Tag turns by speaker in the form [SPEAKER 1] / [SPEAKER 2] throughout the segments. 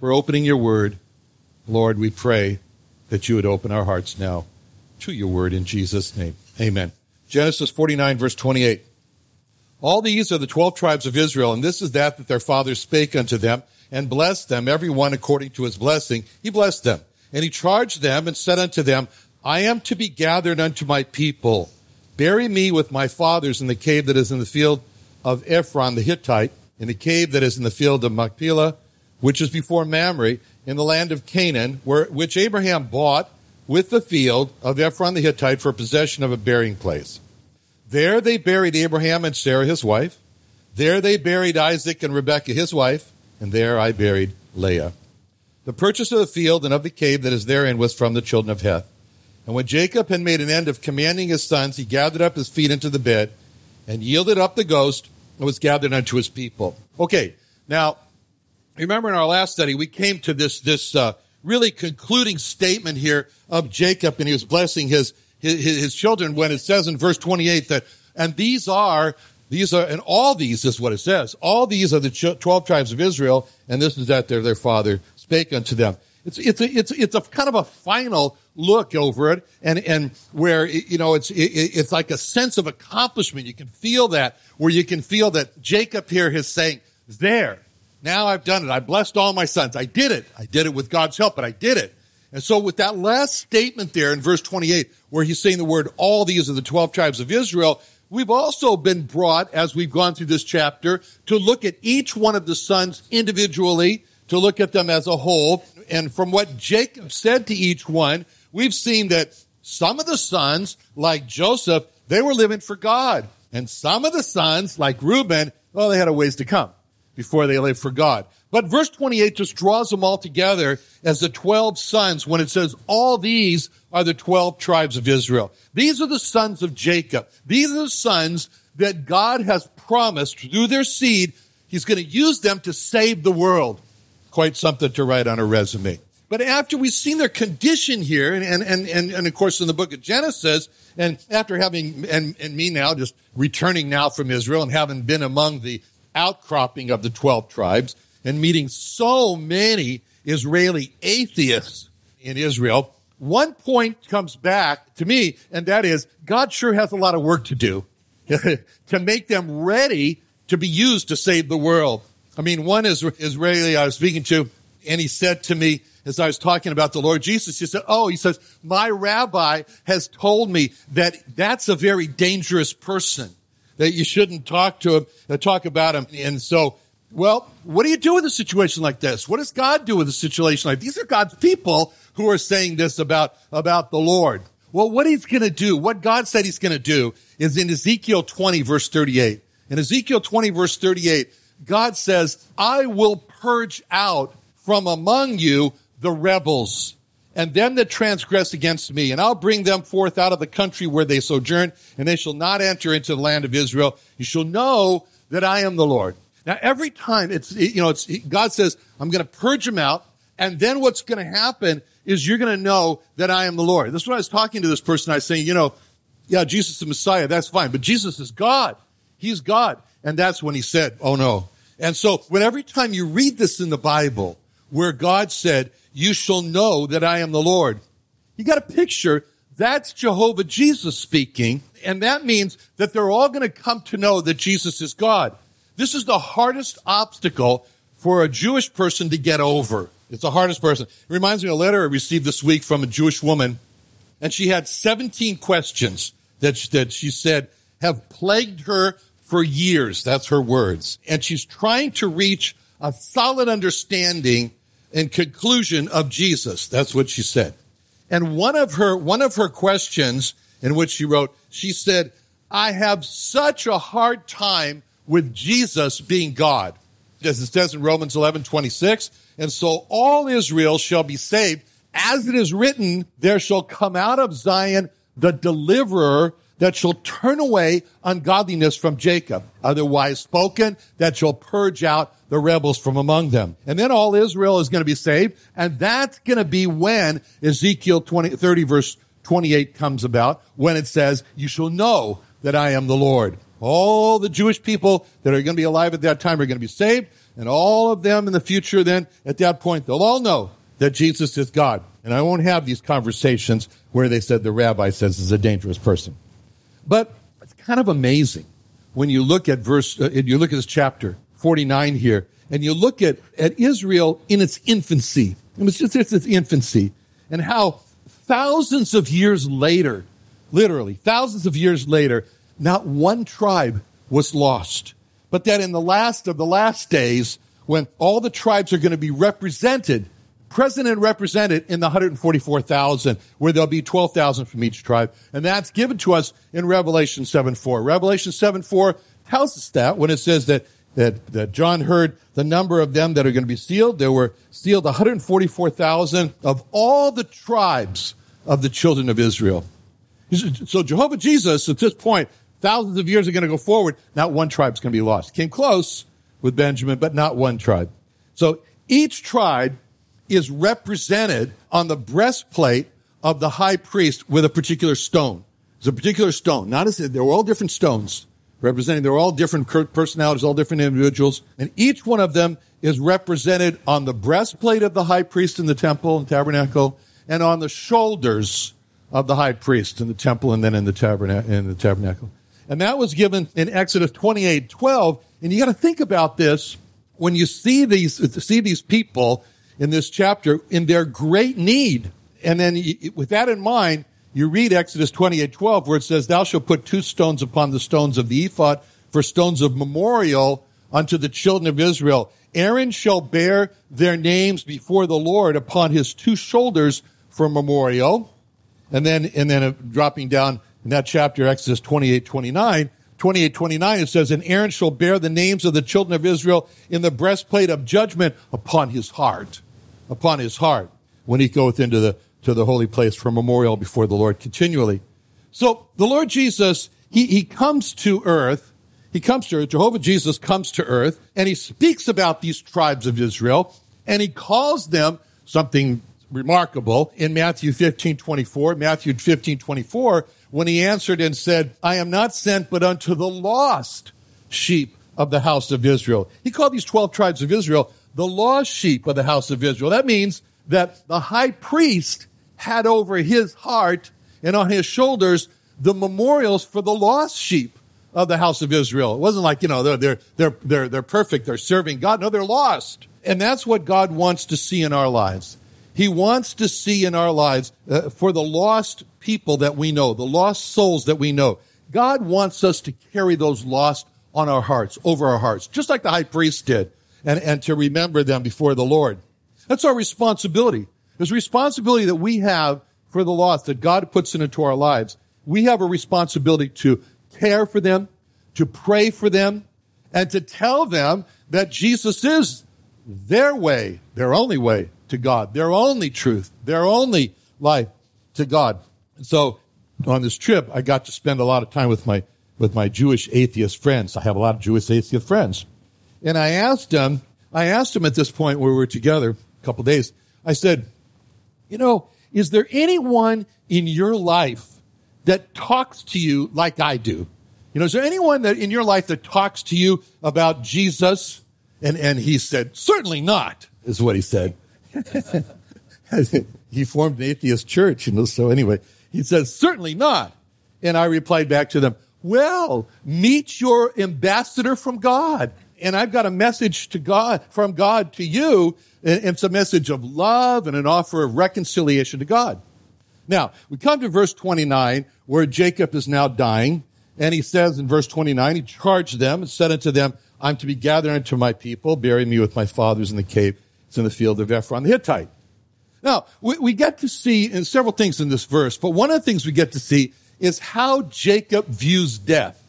[SPEAKER 1] we're opening your word. Lord, we pray that you would open our hearts now to your word in Jesus' name. Amen. Genesis 49, verse 28. All these are the twelve tribes of Israel, and this is that that their fathers spake unto them, and blessed them, every one according to his blessing. He blessed them. And he charged them and said unto them, I am to be gathered unto my people. Bury me with my fathers in the cave that is in the field of Ephron the Hittite, in the cave that is in the field of Machpelah, which is before Mamre, in the land of Canaan, where, which Abraham bought with the field of Ephron the Hittite for possession of a burying place. There they buried Abraham and Sarah his wife. There they buried Isaac and Rebekah his wife, and there I buried Leah. The purchase of the field and of the cave that is therein was from the children of Heth. And when Jacob had made an end of commanding his sons, he gathered up his feet into the bed and yielded up the ghost and was gathered unto his people. Okay, now remember in our last study, we came to this, this, uh, really concluding statement here of Jacob and he was blessing his, his, his children when it says in verse 28 that, and these are, these are, and all these is what it says. All these are the 12 tribes of Israel, and this is that their, their father spake unto them. It's, it's, a, it's, it's a kind of a final look over it, and, and where, you know, it's, it, it's like a sense of accomplishment. You can feel that, where you can feel that Jacob here is saying, there, now I've done it. I blessed all my sons. I did it. I did it with God's help, but I did it. And so with that last statement there in verse 28, where he's saying the word, all these are the 12 tribes of Israel, we've also been brought, as we've gone through this chapter, to look at each one of the sons individually, to look at them as a whole. And from what Jacob said to each one, we've seen that some of the sons, like Joseph, they were living for God. And some of the sons, like Reuben, well, they had a ways to come before they live for God. But verse 28 just draws them all together as the 12 sons when it says, all these are the 12 tribes of Israel. These are the sons of Jacob. These are the sons that God has promised through their seed. He's going to use them to save the world. Quite something to write on a resume. But after we've seen their condition here, and, and, and, and, of course in the book of Genesis, and after having, and, and me now just returning now from Israel and having been among the outcropping of the 12 tribes and meeting so many Israeli atheists in Israel, one point comes back to me, and that is God sure has a lot of work to do to make them ready to be used to save the world. I mean, one Israeli I was speaking to, and he said to me, as I was talking about the Lord Jesus, he said, Oh, he says, my rabbi has told me that that's a very dangerous person that you shouldn't talk to him, uh, talk about him. And so, well, what do you do with a situation like this? What does God do with a situation like these are God's people who are saying this about, about the Lord? Well, what he's going to do, what God said he's going to do is in Ezekiel 20 verse 38. In Ezekiel 20 verse 38, God says, I will purge out from among you the rebels and them that transgress against me, and I'll bring them forth out of the country where they sojourn, and they shall not enter into the land of Israel. You shall know that I am the Lord. Now, every time it's, you know, it's, God says, I'm going to purge them out, and then what's going to happen is you're going to know that I am the Lord. This is when I was talking to this person. I was saying, you know, yeah, Jesus is the Messiah. That's fine. But Jesus is God. He's God. And that's when he said, oh no. And so when every time you read this in the Bible, where God said, you shall know that I am the Lord. You got a picture. That's Jehovah Jesus speaking. And that means that they're all going to come to know that Jesus is God. This is the hardest obstacle for a Jewish person to get over. It's the hardest person. It reminds me of a letter I received this week from a Jewish woman, and she had 17 questions that she, that she said have plagued her for years. That's her words. And she's trying to reach a solid understanding and conclusion of Jesus. That's what she said. And one of her, one of her questions in which she wrote, she said, I have such a hard time with Jesus being God. As it says in Romans 11, 26, and so all Israel shall be saved. As it is written, there shall come out of Zion the deliverer that shall turn away ungodliness from Jacob. Otherwise spoken, that shall purge out the rebels from among them. And then all Israel is going to be saved. And that's going to be when Ezekiel 20, 30 verse 28 comes about, when it says, you shall know that I am the Lord. All the Jewish people that are going to be alive at that time are going to be saved. And all of them in the future then, at that point, they'll all know that Jesus is God. And I won't have these conversations where they said the rabbi says is a dangerous person. But it's kind of amazing when you look at verse, uh, you look at this chapter 49 here, and you look at, at Israel in its infancy. It was just its, its infancy, and how thousands of years later, literally thousands of years later, not one tribe was lost. But that in the last of the last days, when all the tribes are going to be represented present and represented in the 144,000, where there'll be 12,000 from each tribe. And that's given to us in Revelation 7 4. Revelation 7 4 tells us that when it says that, that, that John heard the number of them that are going to be sealed. There were sealed 144,000 of all the tribes of the children of Israel. So Jehovah Jesus, at this point, thousands of years are going to go forward. Not one tribe's going to be lost. Came close with Benjamin, but not one tribe. So each tribe is represented on the breastplate of the high priest with a particular stone. It's a particular stone. Not as they're all different stones representing. They're all different personalities, all different individuals, and each one of them is represented on the breastplate of the high priest in the temple and tabernacle, and on the shoulders of the high priest in the temple and then in the tabernacle. In the tabernacle. And that was given in Exodus 28, 12. And you got to think about this when you see these, see these people in this chapter in their great need. And then with that in mind, you read Exodus 28, 12, where it says, Thou shalt put two stones upon the stones of the ephod for stones of memorial unto the children of Israel. Aaron shall bear their names before the Lord upon his two shoulders for memorial. And then, and then uh, dropping down in that chapter, Exodus 28, 29, 28, 29, it says, And Aaron shall bear the names of the children of Israel in the breastplate of judgment upon his heart upon his heart when he goeth into the to the holy place for memorial before the Lord continually. So the Lord Jesus, he, he comes to earth. He comes to earth. Jehovah Jesus comes to earth and he speaks about these tribes of Israel and he calls them something remarkable in Matthew 15, 24, Matthew 15, 24, when he answered and said, I am not sent but unto the lost sheep of the house of Israel. He called these 12 tribes of Israel the lost sheep of the house of Israel. That means that the high priest had over his heart and on his shoulders the memorials for the lost sheep of the house of Israel. It wasn't like, you know, they're, they're, they're, they're, they're perfect. They're serving God. No, they're lost. And that's what God wants to see in our lives. He wants to see in our lives uh, for the lost people that we know, the lost souls that we know. God wants us to carry those lost on our hearts, over our hearts, just like the high priest did and, and to remember them before the Lord. That's our responsibility. There's responsibility that we have for the lost that God puts into our lives. We have a responsibility to care for them, to pray for them, and to tell them that Jesus is their way, their only way to God, their only truth, their only life to God. And so on this trip, I got to spend a lot of time with my, with my Jewish atheist friends. I have a lot of Jewish atheist friends. And I asked him, I asked him at this point where we were together a couple days, I said, you know, is there anyone in your life that talks to you like I do? You know, is there anyone that in your life that talks to you about Jesus? And, and he said, certainly not, is what he said. he formed an atheist church, you know, so anyway, he says, certainly not. And I replied back to them, well, meet your ambassador from God And I've got a message to God, from God to you. And it's a message of love and an offer of reconciliation to God. Now, we come to verse 29 where Jacob is now dying. And he says in verse 29, he charged them and said unto them, I'm to be gathered unto my people, bury me with my fathers in the cave. It's in the field of Ephron the Hittite. Now, we, we get to see in several things in this verse, but one of the things we get to see is how Jacob views death.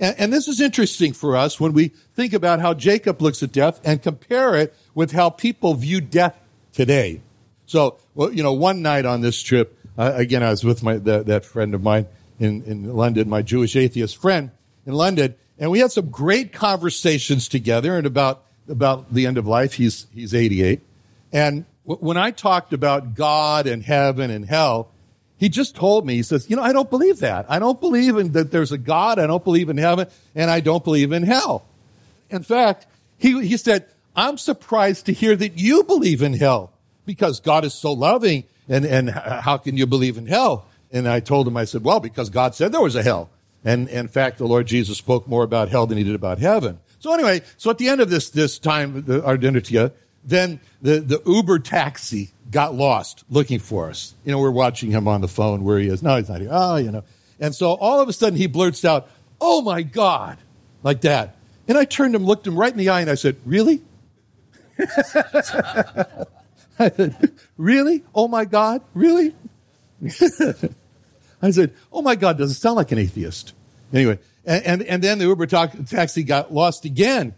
[SPEAKER 1] And, and this is interesting for us when we think about how Jacob looks at death and compare it with how people view death today. So, well, you know, one night on this trip, uh, again, I was with my, that, that friend of mine in, in London, my Jewish atheist friend in London, and we had some great conversations together and about, about the end of life. He's, he's 88. And when I talked about God and heaven and hell, he just told me, he says, you know, I don't believe that. I don't believe in that there's a God. I don't believe in heaven and I don't believe in hell. In fact, he, he said, I'm surprised to hear that you believe in hell because God is so loving and, and how can you believe in hell? And I told him, I said, well, because God said there was a hell. And in fact, the Lord Jesus spoke more about hell than he did about heaven. So anyway, so at the end of this, this time, our dinner together, then the, the Uber taxi got lost looking for us. You know, we're watching him on the phone where he is. No, he's not here. Oh, you know. And so all of a sudden he blurts out, Oh my God, like that. And I turned him, looked him right in the eye, and I said, Really? I said, Really? Oh my God? Really? I said, Oh my God, doesn't sound like an atheist? Anyway, and, and, and then the Uber taxi got lost again.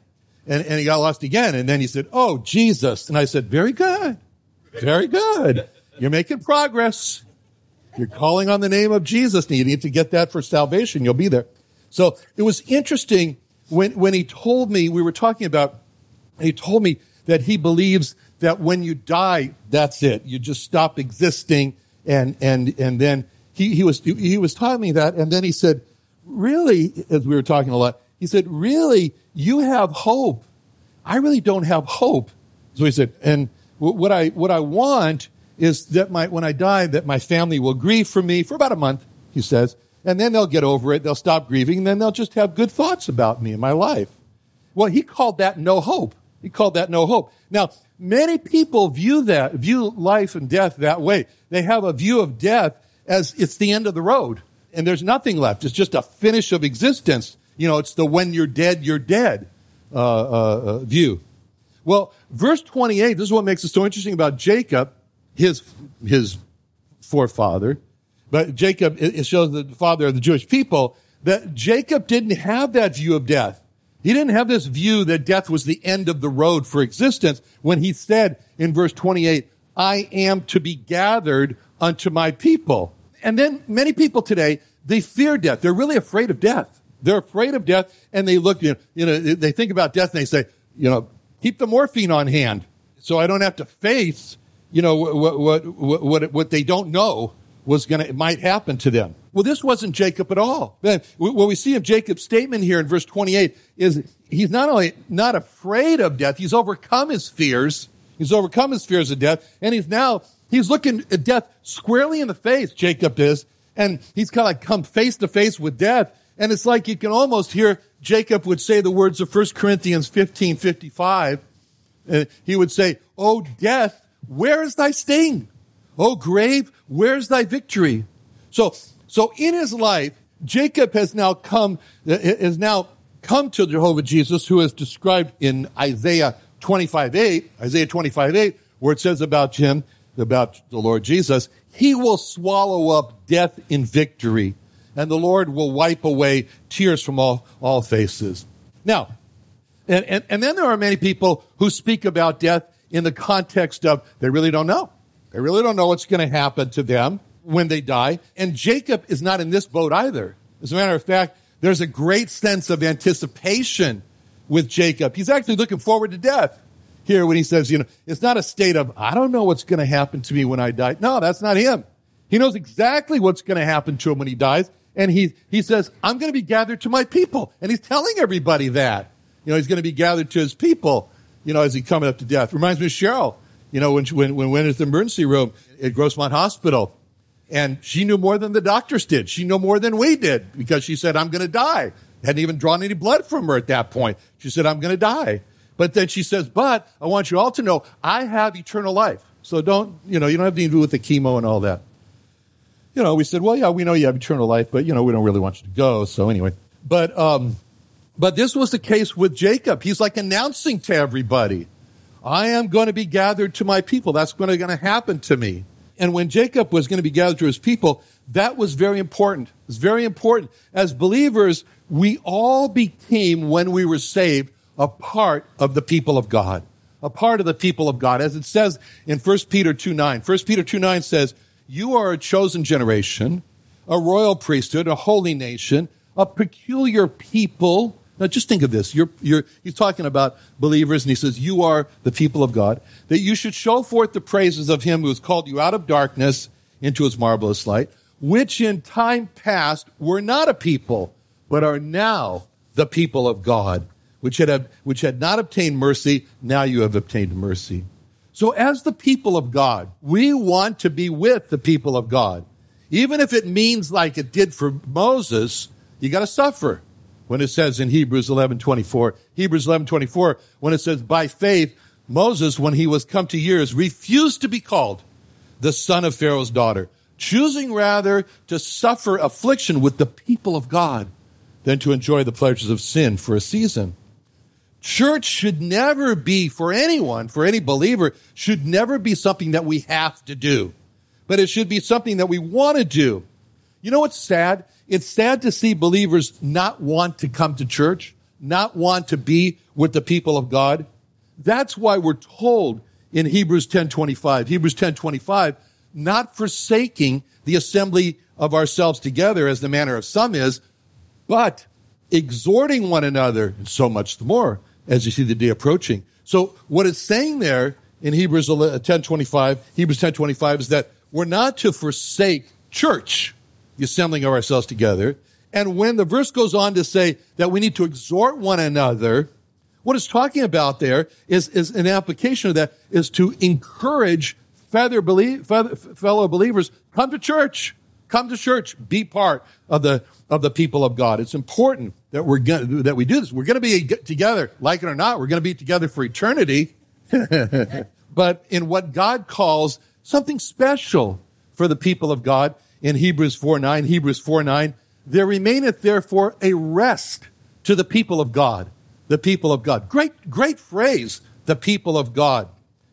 [SPEAKER 1] And, and he got lost again. And then he said, Oh, Jesus. And I said, Very good. Very good. You're making progress. You're calling on the name of Jesus. And you need to get that for salvation. You'll be there. So it was interesting when, when he told me, we were talking about, he told me that he believes that when you die, that's it. You just stop existing. And, and, and then he, he was, he was telling me that. And then he said, really, as we were talking a lot, he said, really, you have hope. I really don't have hope. So he said, and what I, what I want is that my, when I die, that my family will grieve for me for about a month, he says, and then they'll get over it. They'll stop grieving, and then they'll just have good thoughts about me and my life. Well, he called that no hope. He called that no hope. Now, many people view that, view life and death that way. They have a view of death as it's the end of the road and there's nothing left. It's just a finish of existence. You know, it's the when you're dead, you're dead uh, uh, uh, view. Well, verse 28, this is what makes it so interesting about Jacob, his, his forefather. But Jacob, it shows the father of the Jewish people, that Jacob didn't have that view of death. He didn't have this view that death was the end of the road for existence when he said in verse 28, I am to be gathered unto my people. And then many people today, they fear death. They're really afraid of death. They're afraid of death and they look, you know, they think about death and they say, you know, keep the morphine on hand so I don't have to face, you know, what, what, what, what they don't know was going to, might happen to them. Well, this wasn't Jacob at all. Then what we see of Jacob's statement here in verse 28 is he's not only not afraid of death, he's overcome his fears. He's overcome his fears of death and he's now, he's looking at death squarely in the face, Jacob is, and he's kind of like come face to face with death. And it's like you can almost hear Jacob would say the words of 1 Corinthians 15, 55. Uh, he would say, Oh, death, where is thy sting? Oh, grave, where's thy victory? So, so in his life, Jacob has now come, uh, has now come to Jehovah Jesus, who is described in Isaiah 25, 8, Isaiah 25, 8, where it says about him, about the Lord Jesus, he will swallow up death in victory and the Lord will wipe away tears from all, all faces. Now, and, and, and then there are many people who speak about death in the context of they really don't know. They really don't know what's going to happen to them when they die. And Jacob is not in this boat either. As a matter of fact, there's a great sense of anticipation with Jacob. He's actually looking forward to death here when he says, you know, it's not a state of, I don't know what's going to happen to me when I die. No, that's not him. He knows exactly what's going to happen to him when he dies and he, he says, I'm going to be gathered to my people. And he's telling everybody that. You know, he's going to be gathered to his people, you know, as he coming up to death. Reminds me of Cheryl, you know, when, she, when, when we went into the emergency room at Grossmont Hospital. And she knew more than the doctors did. She knew more than we did because she said, I'm going to die. hadn't even drawn any blood from her at that point. She said, I'm going to die. But then she says, but I want you all to know I have eternal life. So don't, you know, you don't have to do with the chemo and all that. You know, we said, well, yeah, we know you have eternal life, but, you know, we don't really want you to go. So anyway, but, um, but this was the case with Jacob. He's like announcing to everybody, I am going to be gathered to my people. That's going to happen to me. And when Jacob was going to be gathered to his people, that was very important. It's very important. As believers, we all became, when we were saved, a part of the people of God. A part of the people of God. As it says in 1 Peter 2 9. 1 Peter 2 9 says, You are a chosen generation, a royal priesthood, a holy nation, a peculiar people now just think of this. You're, you're, he's talking about believers and he says, you are the people of God, that you should show forth the praises of him who has called you out of darkness into his marvelous light, which in time past were not a people, but are now the people of God, which had, which had not obtained mercy. Now you have obtained mercy. So as the people of God, we want to be with the people of God. Even if it means like it did for Moses, you got to suffer when it says in Hebrews 11 24, Hebrews 11 24, when it says, by faith, Moses, when he was come to years, refused to be called the son of Pharaoh's daughter, choosing rather to suffer affliction with the people of God than to enjoy the pleasures of sin for a season. Church should never be, for anyone, for any believer, should never be something that we have to do, but it should be something that we want to do. You know what's sad? It's sad to see believers not want to come to church, not want to be with the people of God. That's why we're told in Hebrews 10:25, Hebrews 10:25, not forsaking the assembly of ourselves together as the manner of some is, but exhorting one another, and so much the more as you see the day approaching. So what it's saying there in Hebrews 10:25, uh, Hebrews 10:25 is that we're not to forsake church the assembling of ourselves together. And when the verse goes on to say that we need to exhort one another, what it's talking about there is, is an application of that is to encourage fellow believers, come to church, come to church, be part of the, of the people of God. It's important that we're going that we do this. We're going to be together, like it or not. We're going to be together for eternity. but in what God calls something special for the people of God, in Hebrews 4 9, Hebrews 4 9, there remaineth therefore a rest to the people of God. The people of God. Great, great phrase, the people of God.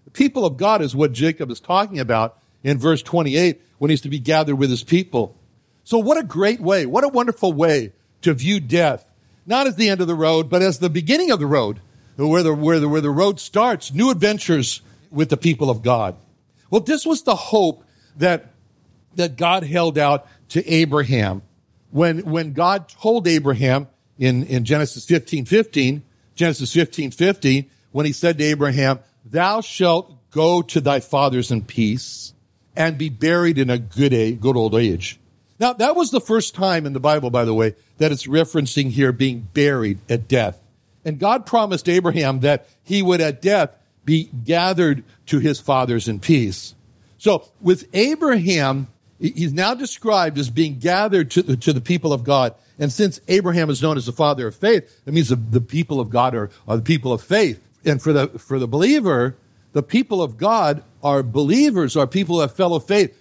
[SPEAKER 1] The people of God is what Jacob is talking about in verse 28 when he's to be gathered with his people. So what a great way, what a wonderful way to view death, not as the end of the road, but as the beginning of the road, where the, where the, where the road starts, new adventures with the people of God. Well, this was the hope that that God held out to Abraham. When, when God told Abraham in, in Genesis 15, 15, Genesis 15, 15, when he said to Abraham, thou shalt go to thy fathers in peace and be buried in a good age, good old age. Now, that was the first time in the Bible, by the way, that it's referencing here being buried at death. And God promised Abraham that he would at death be gathered to his fathers in peace. So with Abraham, He's now described as being gathered to the, to the people of God. And since Abraham is known as the father of faith, that means the, the people of God are, are the people of faith. And for the, for the believer, the people of God are believers, are people of fellow faith.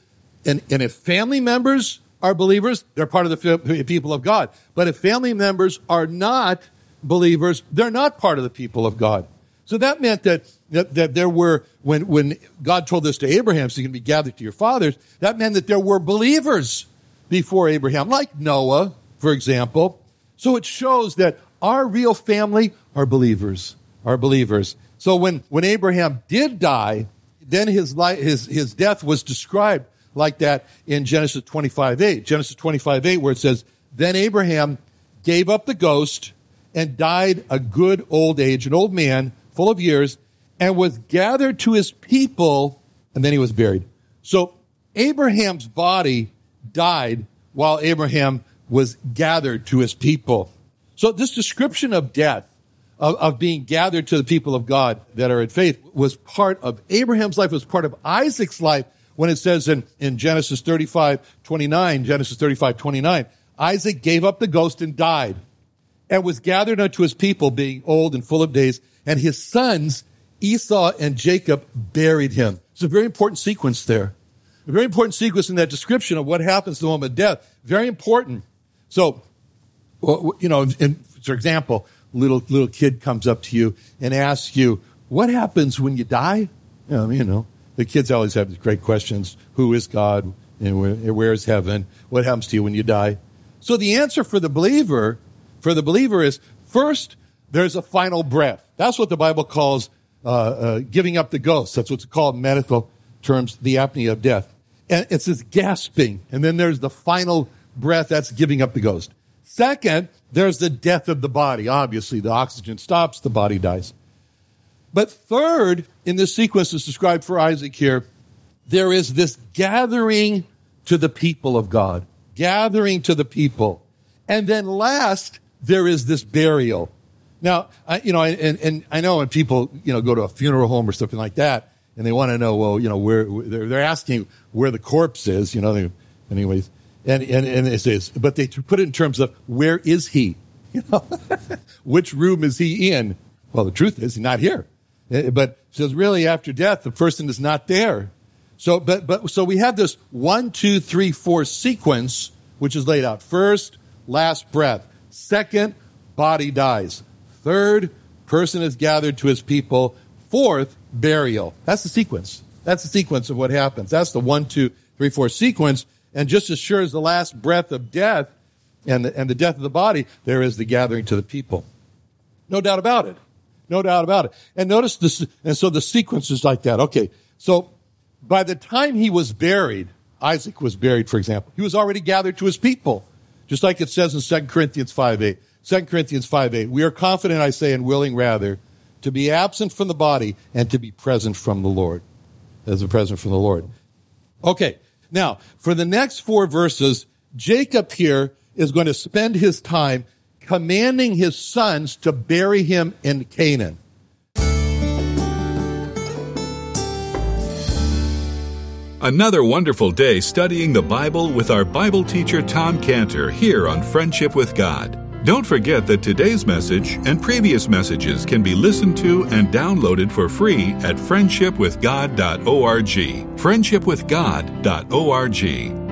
[SPEAKER 1] And, and if family members are believers, they're part of the people of God. But if family members are not believers, they're not part of the people of God. So that meant that, that, that, there were, when, when God told this to Abraham, so you can be gathered to your fathers, that meant that there were believers before Abraham, like Noah, for example. So it shows that our real family are believers, are believers. So when, when Abraham did die, then his life, his, his death was described like that in Genesis 25, 8. Genesis 25, 8, where it says, Then Abraham gave up the ghost and died a good old age, an old man, full of years, and was gathered to his people, and then he was buried. So Abraham's body died while Abraham was gathered to his people. So this description of death, of, of, being gathered to the people of God that are in faith, was part of Abraham's life, was part of Isaac's life when it says in, in Genesis 35, 29, Genesis 35, 29, Isaac gave up the ghost and died. and was gathered unto his people, being old and full of days, and his sons, Esau and Jacob, buried him. It's a very important sequence there. A very important sequence in that description of what happens to the moment of death. Very important. So, well, you know, in, for example, little little kid comes up to you and asks you, "What happens when you die?" You know, you know the kids always have these great questions: Who is God? And where, is heaven? What happens to you when you die? So the answer for the believer, for the believer, is first there's a final breath. That's what the Bible calls uh, uh, giving up the ghost. That's what's called in medical terms, the apnea of death. And it's this gasping, and then there's the final breath. That's giving up the ghost. Second, there's the death of the body. Obviously, the oxygen stops, the body dies. But third, in this sequence that's described for Isaac here, there is this gathering to the people of God, gathering to the people. And then last, there is this burial. Now, I, you know, and, and I know when people, you know, go to a funeral home or something like that, and they want to know, well, you know, where, they're, they're asking where the corpse is, you know, they, anyways, and, and, and it says, but they put it in terms of where is he? You know, which room is he in? Well, the truth is he's not here. Eh, but says really after death, the person is not there. So, but, but, so we have this one, two, three, four sequence, which is laid out. First, last breath. Second, body dies. Third, person is gathered to his people. Fourth, burial. That's the sequence. That's the sequence of what happens. That's the one, two, three, four sequence. And just as sure as the last breath of death and the, and the death of the body, there is the gathering to the people. No doubt about it. No doubt about it. And notice this, and so the sequence is like that. Okay. So by the time he was buried, Isaac was buried, for example, he was already gathered to his people. Just like it says in 2 Corinthians 5 8. 2 Corinthians 5 8. We are confident, I say, and willing rather, to be absent from the body and to be present from the Lord. As a present from the Lord. Okay. Now, for the next four verses, Jacob here is going to spend his time commanding his sons to bury him in Canaan.
[SPEAKER 2] Another wonderful day studying the Bible with our Bible teacher Tom Cantor here on Friendship with God. Don't forget that today's message and previous messages can be listened to and downloaded for free at friendshipwithgod.org. Friendshipwithgod.org.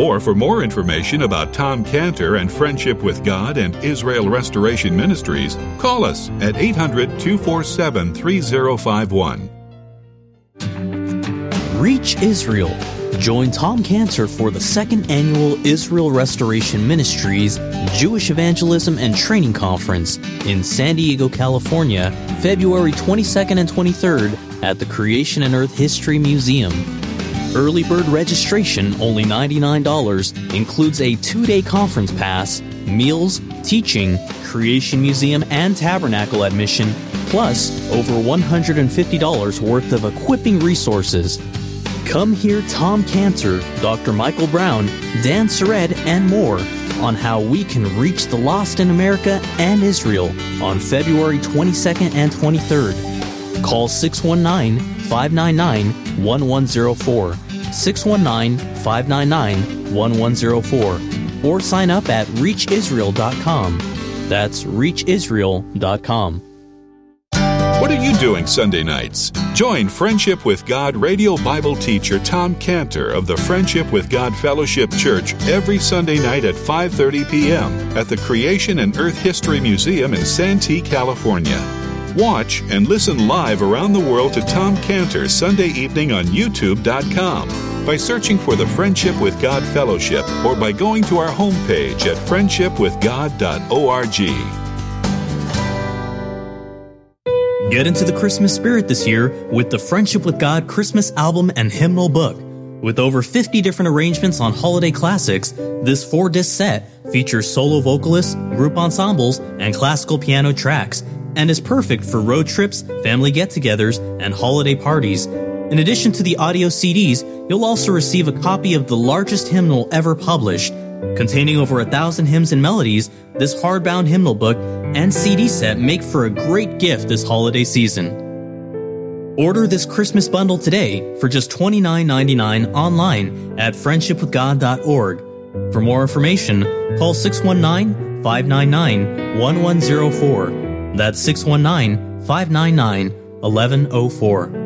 [SPEAKER 2] Or for more information about Tom Cantor and Friendship with God and Israel Restoration Ministries, call us at 800 247 3051.
[SPEAKER 3] Reach Israel. Join Tom Cantor for the second annual Israel Restoration Ministries Jewish Evangelism and Training Conference in San Diego, California, February 22nd and 23rd at the Creation and Earth History Museum. Early bird registration, only $99, includes a two day conference pass, meals, teaching, Creation Museum, and Tabernacle admission, plus over $150 worth of equipping resources. Come hear Tom Cantor, Dr. Michael Brown, Dan Sered, and more on how we can reach the lost in America and Israel on February 22nd and 23rd. Call 619 599 1104, 619 599 1104, or sign up at reachisrael.com. That's reachisrael.com.
[SPEAKER 2] What are you doing Sunday nights? Join Friendship with God radio Bible teacher Tom Cantor of the Friendship with God Fellowship Church every Sunday night at 5:30 p.m. at the Creation and Earth History Museum in Santee, California. Watch and listen live around the world to Tom Cantor Sunday evening on youtube.com. by searching for the Friendship with God Fellowship or by going to our homepage at friendshipwithgod.org.
[SPEAKER 3] Get into the Christmas spirit this year with the Friendship with God Christmas album and hymnal book. With over 50 different arrangements on holiday classics, this four disc set features solo vocalists, group ensembles, and classical piano tracks, and is perfect for road trips, family get togethers, and holiday parties. In addition to the audio CDs, you'll also receive a copy of the largest hymnal ever published. Containing over a thousand hymns and melodies, this hardbound hymnal book and CD set make for a great gift this holiday season. Order this Christmas bundle today for just $29.99 online at friendshipwithgod.org. For more information, call 619 599 1104. That's 619 599 1104.